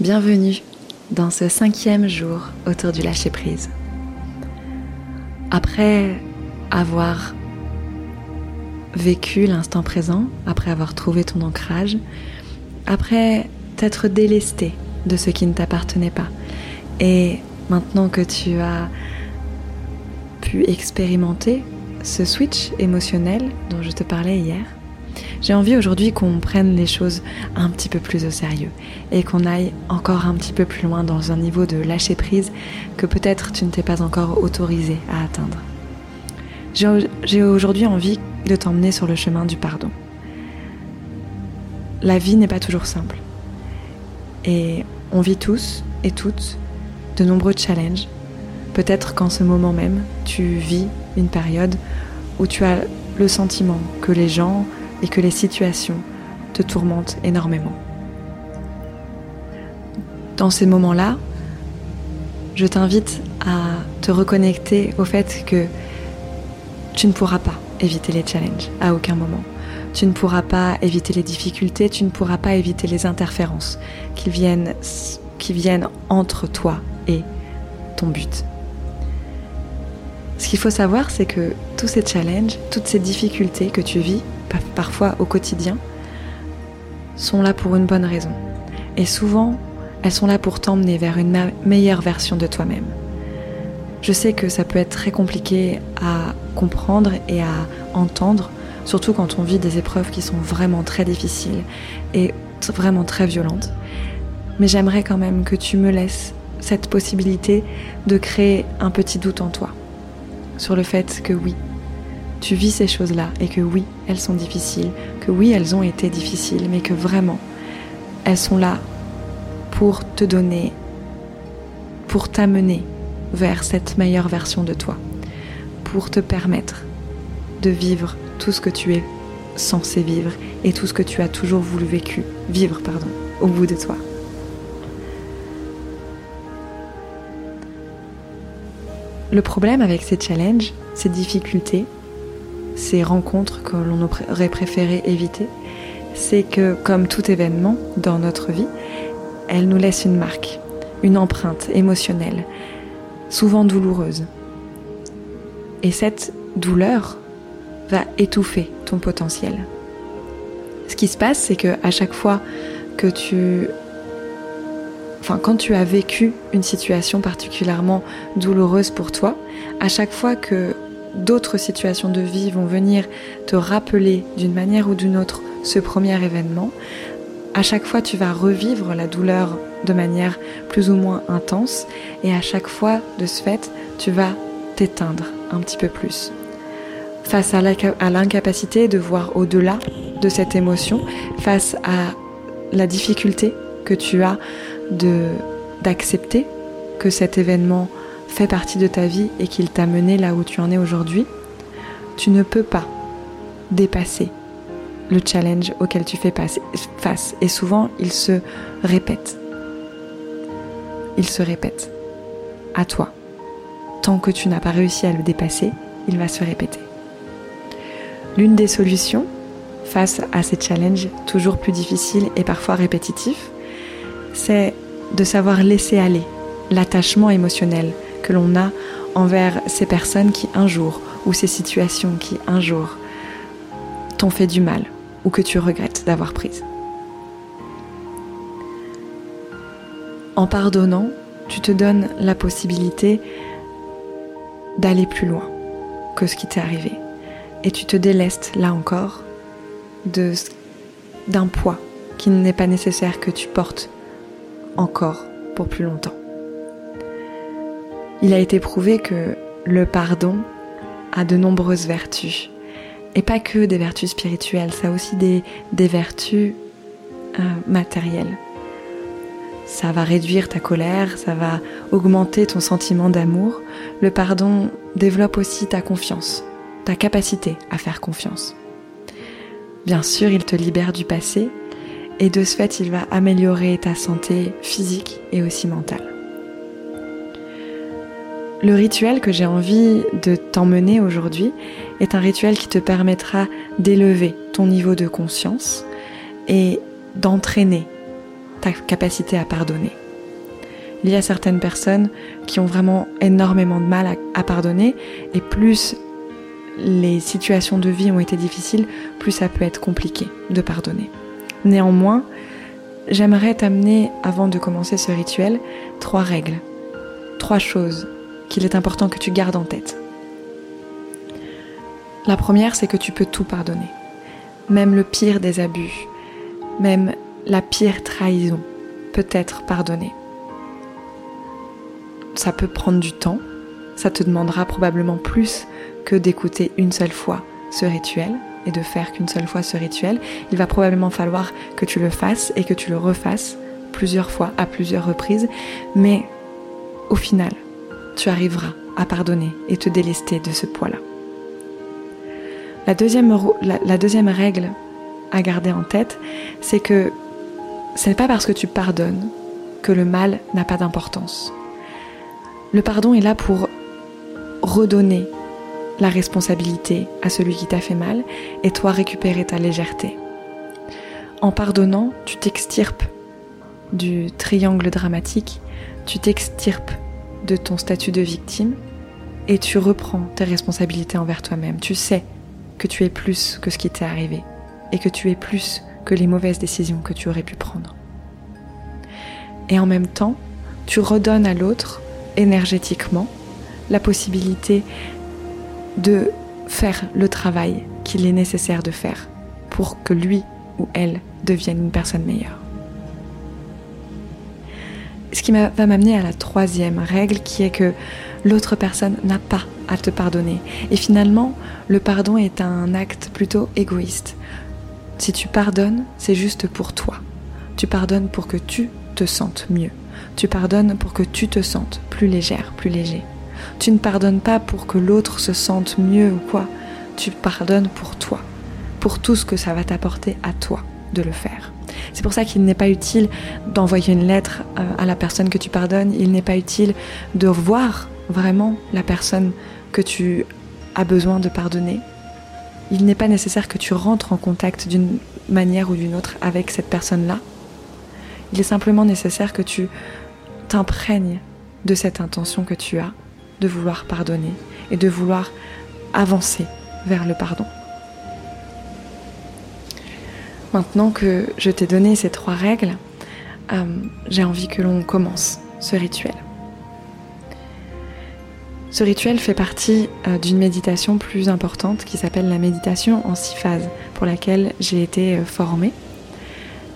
Bienvenue dans ce cinquième jour autour du lâcher-prise. Après avoir vécu l'instant présent, après avoir trouvé ton ancrage, après t'être délesté de ce qui ne t'appartenait pas, et maintenant que tu as pu expérimenter ce switch émotionnel dont je te parlais hier, j'ai envie aujourd'hui qu'on prenne les choses un petit peu plus au sérieux et qu'on aille encore un petit peu plus loin dans un niveau de lâcher prise que peut-être tu ne t'es pas encore autorisé à atteindre. J'ai aujourd'hui envie de t'emmener sur le chemin du pardon. La vie n'est pas toujours simple et on vit tous et toutes de nombreux challenges. Peut-être qu'en ce moment même, tu vis une période où tu as le sentiment que les gens et que les situations te tourmentent énormément. Dans ces moments-là, je t'invite à te reconnecter au fait que tu ne pourras pas éviter les challenges à aucun moment. Tu ne pourras pas éviter les difficultés, tu ne pourras pas éviter les interférences qui viennent, entre toi et ton but. Ce qu'il faut savoir, c'est que tous ces challenges, toutes ces difficultés que tu vis parfois au quotidien, sont là pour une bonne raison. Et souvent, elles sont là pour t'emmener vers une meilleure version de toi-même. Je sais que ça peut être très compliqué à comprendre et à entendre, surtout quand on vit des épreuves qui sont vraiment très difficiles et vraiment très violentes. Mais j'aimerais quand même que tu me laisses cette possibilité de créer un petit doute en toi sur le fait que oui, tu vis ces choses-là et que oui, elles sont difficiles, que oui, elles ont été difficiles, mais que vraiment, elles sont là pour te donner, pour t'amener vers cette meilleure version de toi, pour te permettre de vivre tout ce que tu es censé vivre et tout ce que tu as toujours voulu vécu, vivre pardon, au bout de toi. Le problème avec ces challenges, ces difficultés, ces rencontres que l'on aurait préféré éviter, c'est que comme tout événement dans notre vie, elle nous laisse une marque, une empreinte émotionnelle, souvent douloureuse. Et cette douleur va étouffer ton potentiel. Ce qui se passe, c'est que à chaque fois que tu quand tu as vécu une situation particulièrement douloureuse pour toi, à chaque fois que d'autres situations de vie vont venir te rappeler d'une manière ou d'une autre ce premier événement, à chaque fois tu vas revivre la douleur de manière plus ou moins intense et à chaque fois de ce fait tu vas t'éteindre un petit peu plus. Face à l'incapacité de voir au-delà de cette émotion, face à la difficulté que tu as de d'accepter que cet événement fait partie de ta vie et qu'il t'a mené là où tu en es aujourd'hui, tu ne peux pas dépasser le challenge auquel tu fais face. Et souvent, il se répète. Il se répète à toi. Tant que tu n'as pas réussi à le dépasser, il va se répéter. L'une des solutions face à ces challenges toujours plus difficiles et parfois répétitifs, c'est de savoir laisser aller l'attachement émotionnel que l'on a envers ces personnes qui un jour, ou ces situations qui un jour t'ont fait du mal ou que tu regrettes d'avoir prises. En pardonnant, tu te donnes la possibilité d'aller plus loin que ce qui t'est arrivé. Et tu te délestes, là encore, d'un poids qui n'est pas nécessaire que tu portes encore pour plus longtemps. Il a été prouvé que le pardon a de nombreuses vertus. Et pas que des vertus spirituelles, ça a aussi des, vertus euh, matérielles. Ça va réduire ta colère, ça va augmenter ton sentiment d'amour. Le pardon développe aussi ta confiance, ta capacité à faire confiance. Bien sûr, il te libère du passé et de ce fait, il va améliorer ta santé physique et aussi mentale. Le rituel que j'ai envie de t'emmener aujourd'hui est un rituel qui te permettra d'élever ton niveau de conscience et d'entraîner ta capacité à pardonner. Il y a certaines personnes qui ont vraiment énormément de mal à, pardonner et plus les situations de vie ont été difficiles, plus ça peut être compliqué de pardonner. Néanmoins, j'aimerais t'amener, avant de commencer ce rituel, trois règles, trois choses qu'il est important que tu gardes en tête. La première, c'est que tu peux tout pardonner, même le pire des abus, même la pire trahison peut être pardonnée. Ça peut prendre du temps, ça te demandera probablement plus que d'écouter une seule fois ce rituel et de faire qu'une seule fois ce rituel. Il va probablement falloir que tu le fasses et que tu le refasses plusieurs fois à plusieurs reprises, mais au final, tu arriveras à pardonner et te délester de ce poids-là. La deuxième, règle à garder en tête, c'est que ce n'est pas parce que tu pardonnes que le mal n'a pas d'importance. Le pardon est là pour redonner la responsabilité à celui qui t'a fait mal et toi récupérer ta légèreté. En pardonnant, tu t'extirpes du triangle dramatique, tu t'extirpes de ton statut de victime et tu reprends tes responsabilités envers toi-même. Tu sais que tu es plus que ce qui t'est arrivé et que tu es plus que les mauvaises décisions que tu aurais pu prendre. Et en même temps, tu redonnes à l'autre, énergétiquement, la possibilité de faire le travail qu'il est nécessaire de faire pour que lui ou elle devienne une personne meilleure. Ce qui va m'amener à la troisième règle qui est que l'autre personne n'a pas à te pardonner. Et finalement, le pardon est un acte plutôt égoïste. Si tu pardonnes, c'est juste pour toi. Tu pardonnes pour que tu te sentes mieux. Tu pardonnes pour que tu te sentes plus légère, plus léger. Tu ne pardonnes pas pour que l'autre se sente mieux ou quoi. Tu pardonnes pour toi, pour tout ce que ça va t'apporter à toi de le faire. C'est pour ça qu'il n'est pas utile d'envoyer une lettre euh, à la personne que tu pardonnes, il n'est pas utile de voir vraiment la personne que tu as besoin de pardonner il n'est pas nécessaire que tu rentres en contact d'une manière ou d'une autre avec cette personne-là. Il est simplement nécessaire que tu t'imprègnes de cette intention que tu as de vouloir pardonner et de vouloir avancer vers le pardon. Maintenant que je t'ai donné ces trois règles, euh, j'ai envie que l'on commence ce rituel. Ce rituel fait partie euh, d'une méditation plus importante qui s'appelle la méditation en six phases, pour laquelle j'ai été euh, formée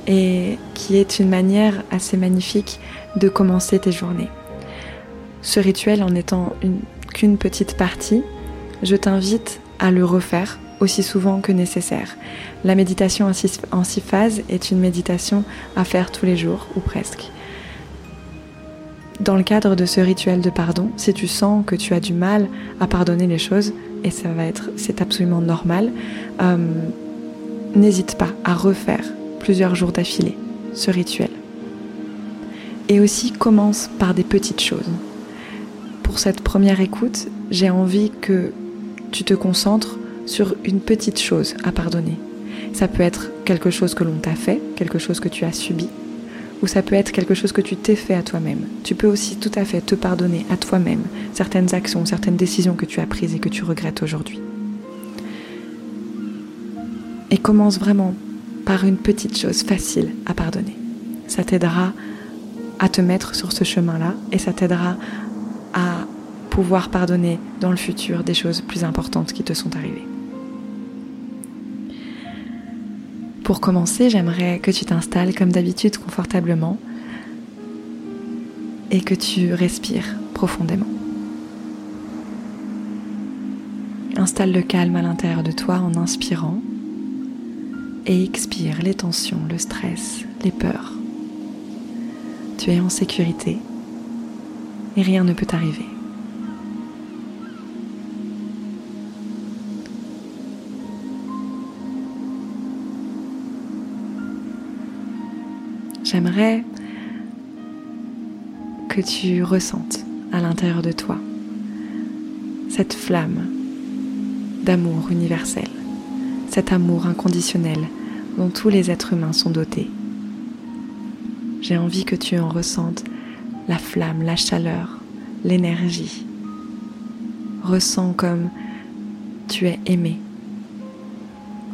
et qui est une manière assez magnifique de commencer tes journées. Ce rituel en étant qu'une petite partie, je t'invite à le refaire aussi souvent que nécessaire. La méditation en six phases est une méditation à faire tous les jours, ou presque. Dans le cadre de ce rituel de pardon, si tu sens que tu as du mal à pardonner les choses, et ça va être, c'est absolument normal, euh, n'hésite pas à refaire plusieurs jours d'affilée ce rituel. Et aussi commence par des petites choses. Pour cette première écoute, j'ai envie que tu te concentres sur une petite chose à pardonner. Ça peut être quelque chose que l'on t'a fait, quelque chose que tu as subi, ou ça peut être quelque chose que tu t'es fait à toi-même. Tu peux aussi tout à fait te pardonner à toi-même certaines actions, certaines décisions que tu as prises et que tu regrettes aujourd'hui. Et commence vraiment par une petite chose facile à pardonner. Ça t'aidera à te mettre sur ce chemin-là et ça t'aidera pouvoir pardonner dans le futur des choses plus importantes qui te sont arrivées. Pour commencer, j'aimerais que tu t'installes comme d'habitude confortablement et que tu respires profondément. Installe le calme à l'intérieur de toi en inspirant et expire les tensions, le stress, les peurs. Tu es en sécurité et rien ne peut t'arriver. J'aimerais que tu ressentes à l'intérieur de toi cette flamme d'amour universel, cet amour inconditionnel dont tous les êtres humains sont dotés. J'ai envie que tu en ressentes la flamme, la chaleur, l'énergie. Ressens comme tu es aimé,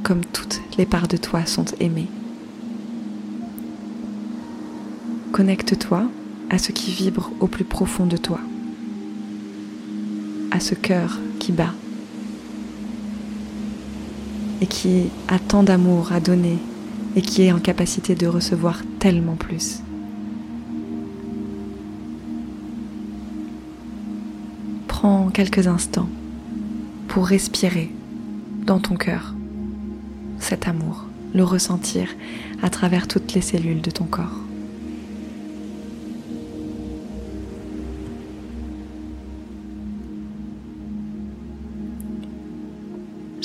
comme toutes les parts de toi sont aimées. Connecte-toi à ce qui vibre au plus profond de toi, à ce cœur qui bat et qui a tant d'amour à donner et qui est en capacité de recevoir tellement plus. Prends quelques instants pour respirer dans ton cœur cet amour, le ressentir à travers toutes les cellules de ton corps.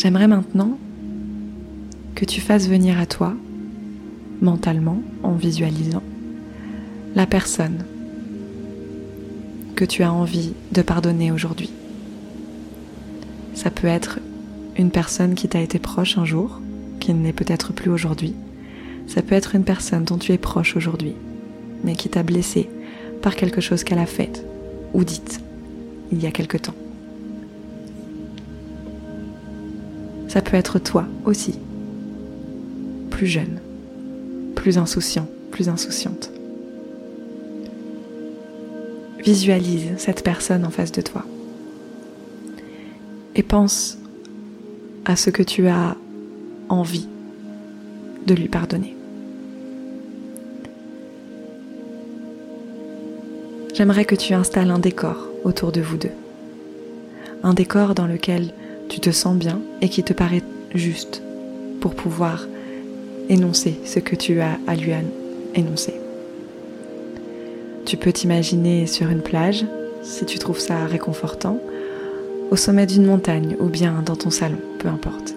J'aimerais maintenant que tu fasses venir à toi, mentalement, en visualisant, la personne que tu as envie de pardonner aujourd'hui. Ça peut être une personne qui t'a été proche un jour, qui ne l'est peut-être plus aujourd'hui. Ça peut être une personne dont tu es proche aujourd'hui, mais qui t'a blessé par quelque chose qu'elle a fait ou dite il y a quelque temps. Ça peut être toi aussi, plus jeune, plus insouciant, plus insouciante. Visualise cette personne en face de toi et pense à ce que tu as envie de lui pardonner. J'aimerais que tu installes un décor autour de vous deux. Un décor dans lequel tu te sens bien et qui te paraît juste pour pouvoir énoncer ce que tu as à lui énoncer. Tu peux t'imaginer sur une plage, si tu trouves ça réconfortant, au sommet d'une montagne ou bien dans ton salon, peu importe.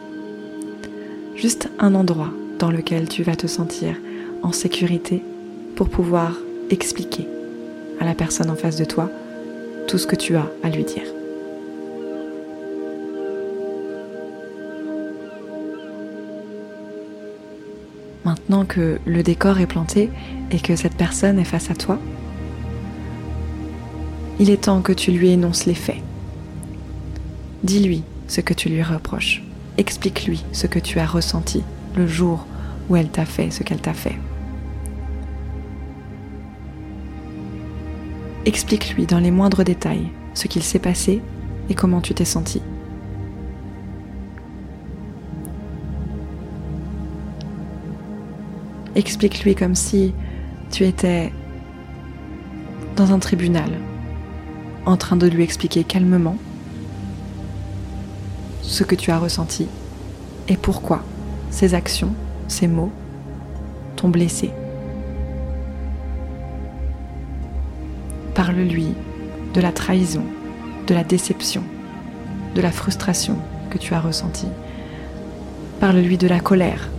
Juste un endroit dans lequel tu vas te sentir en sécurité pour pouvoir expliquer à la personne en face de toi tout ce que tu as à lui dire. Maintenant que le décor est planté et que cette personne est face à toi, il est temps que tu lui énonces les faits. Dis-lui ce que tu lui reproches. Explique-lui ce que tu as ressenti le jour où elle t'a fait ce qu'elle t'a fait. Explique-lui dans les moindres détails ce qu'il s'est passé et comment tu t'es senti. Explique-lui comme si tu étais dans un tribunal, en train de lui expliquer calmement ce que tu as ressenti et pourquoi ces actions, ces mots t'ont blessé. Parle-lui de la trahison, de la déception, de la frustration que tu as ressentie. Parle-lui de la colère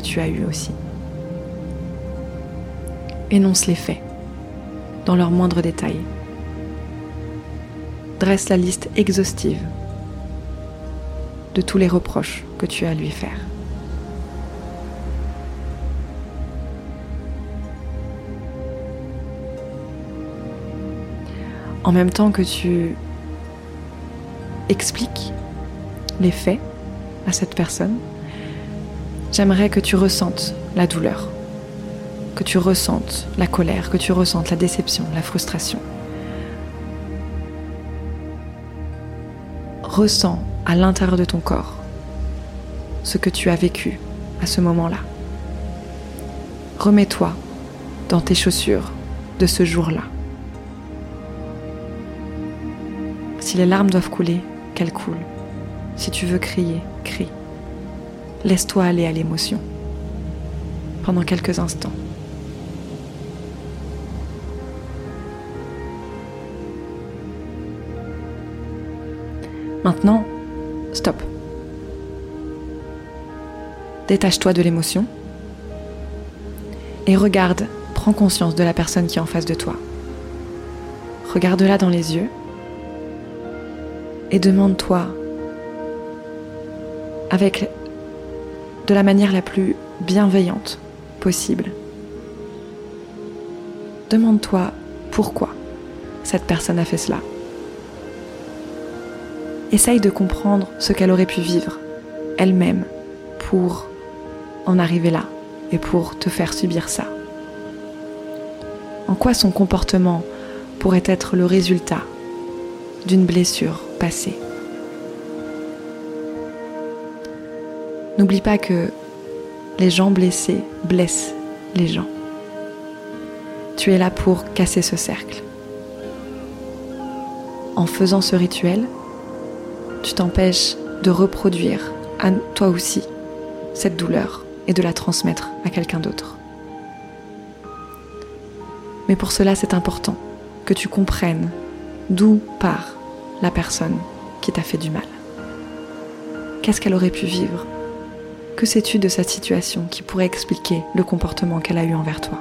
tu as eu aussi. Énonce les faits, dans leurs moindres détails. Dresse la liste exhaustive de tous les reproches que tu as à lui faire. En même temps que tu expliques les faits à cette personne, J'aimerais que tu ressentes la douleur, que tu ressentes la colère, que tu ressentes la déception, la frustration. Ressens à l'intérieur de ton corps ce que tu as vécu à ce moment-là. Remets-toi dans tes chaussures de ce jour-là. Si les larmes doivent couler, qu'elles coulent. Si tu veux crier, crie. Laisse-toi aller à l'émotion pendant quelques instants. Maintenant, stop. Détache-toi de l'émotion et regarde, prends conscience de la personne qui est en face de toi. Regarde-la dans les yeux et demande-toi avec de la manière la plus bienveillante possible. demande-toi pourquoi cette personne a fait cela. Essaye de comprendre ce qu'elle aurait pu vivre elle-même pour en arriver là et pour te faire subir ça. En quoi son comportement pourrait être le résultat d'une blessure passée? N'oublie pas que les gens blessés blessent les gens. Tu es là pour casser ce cercle. En faisant ce rituel, tu t'empêches de reproduire à toi aussi cette douleur et de la transmettre à quelqu'un d'autre. Mais pour cela, c'est important que tu comprennes d'où part la personne qui t'a fait du mal. Qu'est-ce qu'elle aurait pu vivre Que sais-tu de cette situation qui pourrait expliquer le comportement qu'elle a eu envers toi?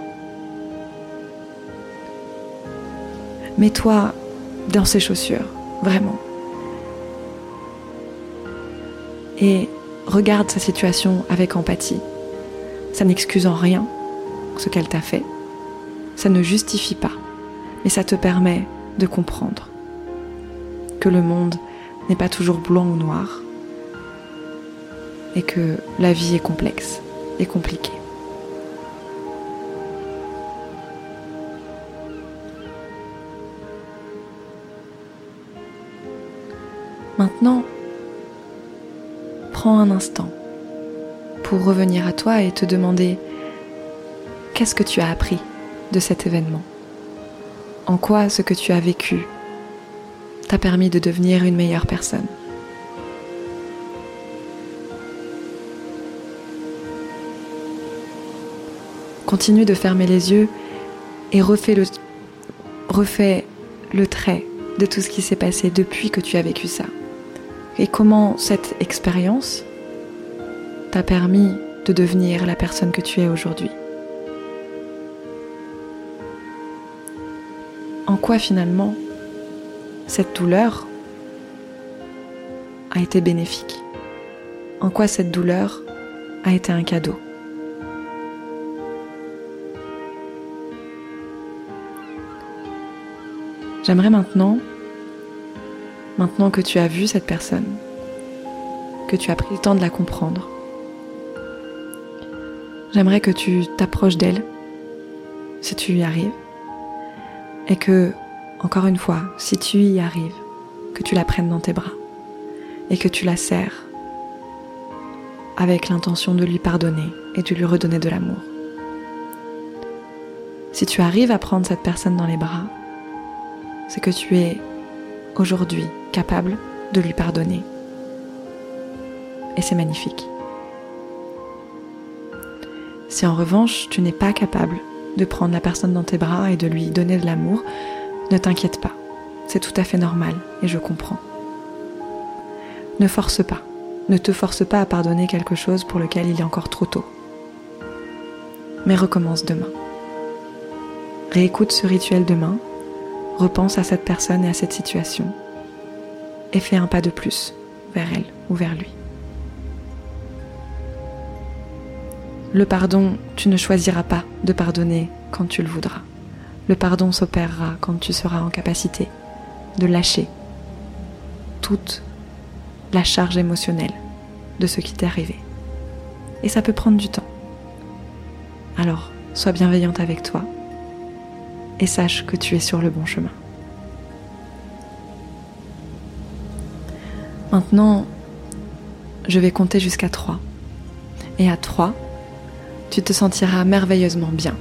Mets-toi dans ses chaussures, vraiment. Et regarde sa situation avec empathie. Ça n'excuse en rien ce qu'elle t'a fait. Ça ne justifie pas, mais ça te permet de comprendre que le monde n'est pas toujours blanc ou noir et que la vie est complexe et compliquée. Maintenant, prends un instant pour revenir à toi et te demander qu'est-ce que tu as appris de cet événement? En quoi ce que tu as vécu t'a permis de devenir une meilleure personne? Continue de fermer les yeux et refais le, le trait de tout ce qui s'est passé depuis que tu as vécu ça. Et comment cette expérience t'a permis de devenir la personne que tu es aujourd'hui? En quoi finalement cette douleur a été bénéfique? En quoi cette douleur a été un cadeau? J'aimerais maintenant, maintenant que tu as vu cette personne, que tu as pris le temps de la comprendre, j'aimerais que tu t'approches d'elle, si tu y arrives, et que encore une fois, si tu y arrives, que tu la prennes dans tes bras et que tu la serres avec l'intention de lui pardonner et de lui redonner de l'amour. Si tu arrives à prendre cette personne dans les bras, c'est que tu es aujourd'hui capable de lui pardonner. Et c'est magnifique. Si en revanche tu n'es pas capable de prendre la personne dans tes bras et de lui donner de l'amour, ne t'inquiète pas, c'est tout à fait normal et je comprends. Ne force pas, ne te force pas à pardonner quelque chose pour lequel il est encore trop tôt. Mais recommence demain. Réécoute ce rituel demain, repense à cette personne et à cette situation, et fais un pas de plus vers elle ou vers lui. Le pardon, tu ne choisiras pas de pardonner quand tu le voudras. Le pardon s'opérera quand tu seras en capacité de lâcher toute la charge émotionnelle de ce qui t'est arrivé. Et ça peut prendre du temps. Alors, sois bienveillante avec toi et sache que tu es sur le bon chemin. Maintenant, je vais compter jusqu'à 3. Et à 3, tu te sentiras merveilleusement bien,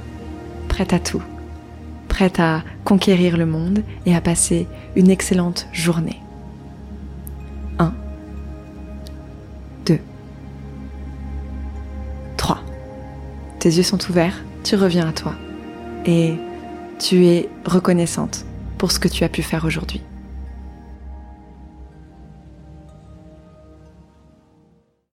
prête à tout prête à conquérir le monde et à passer une excellente journée. 1, 2, 3. Tes yeux sont ouverts, tu reviens à toi et tu es reconnaissante pour ce que tu as pu faire aujourd'hui.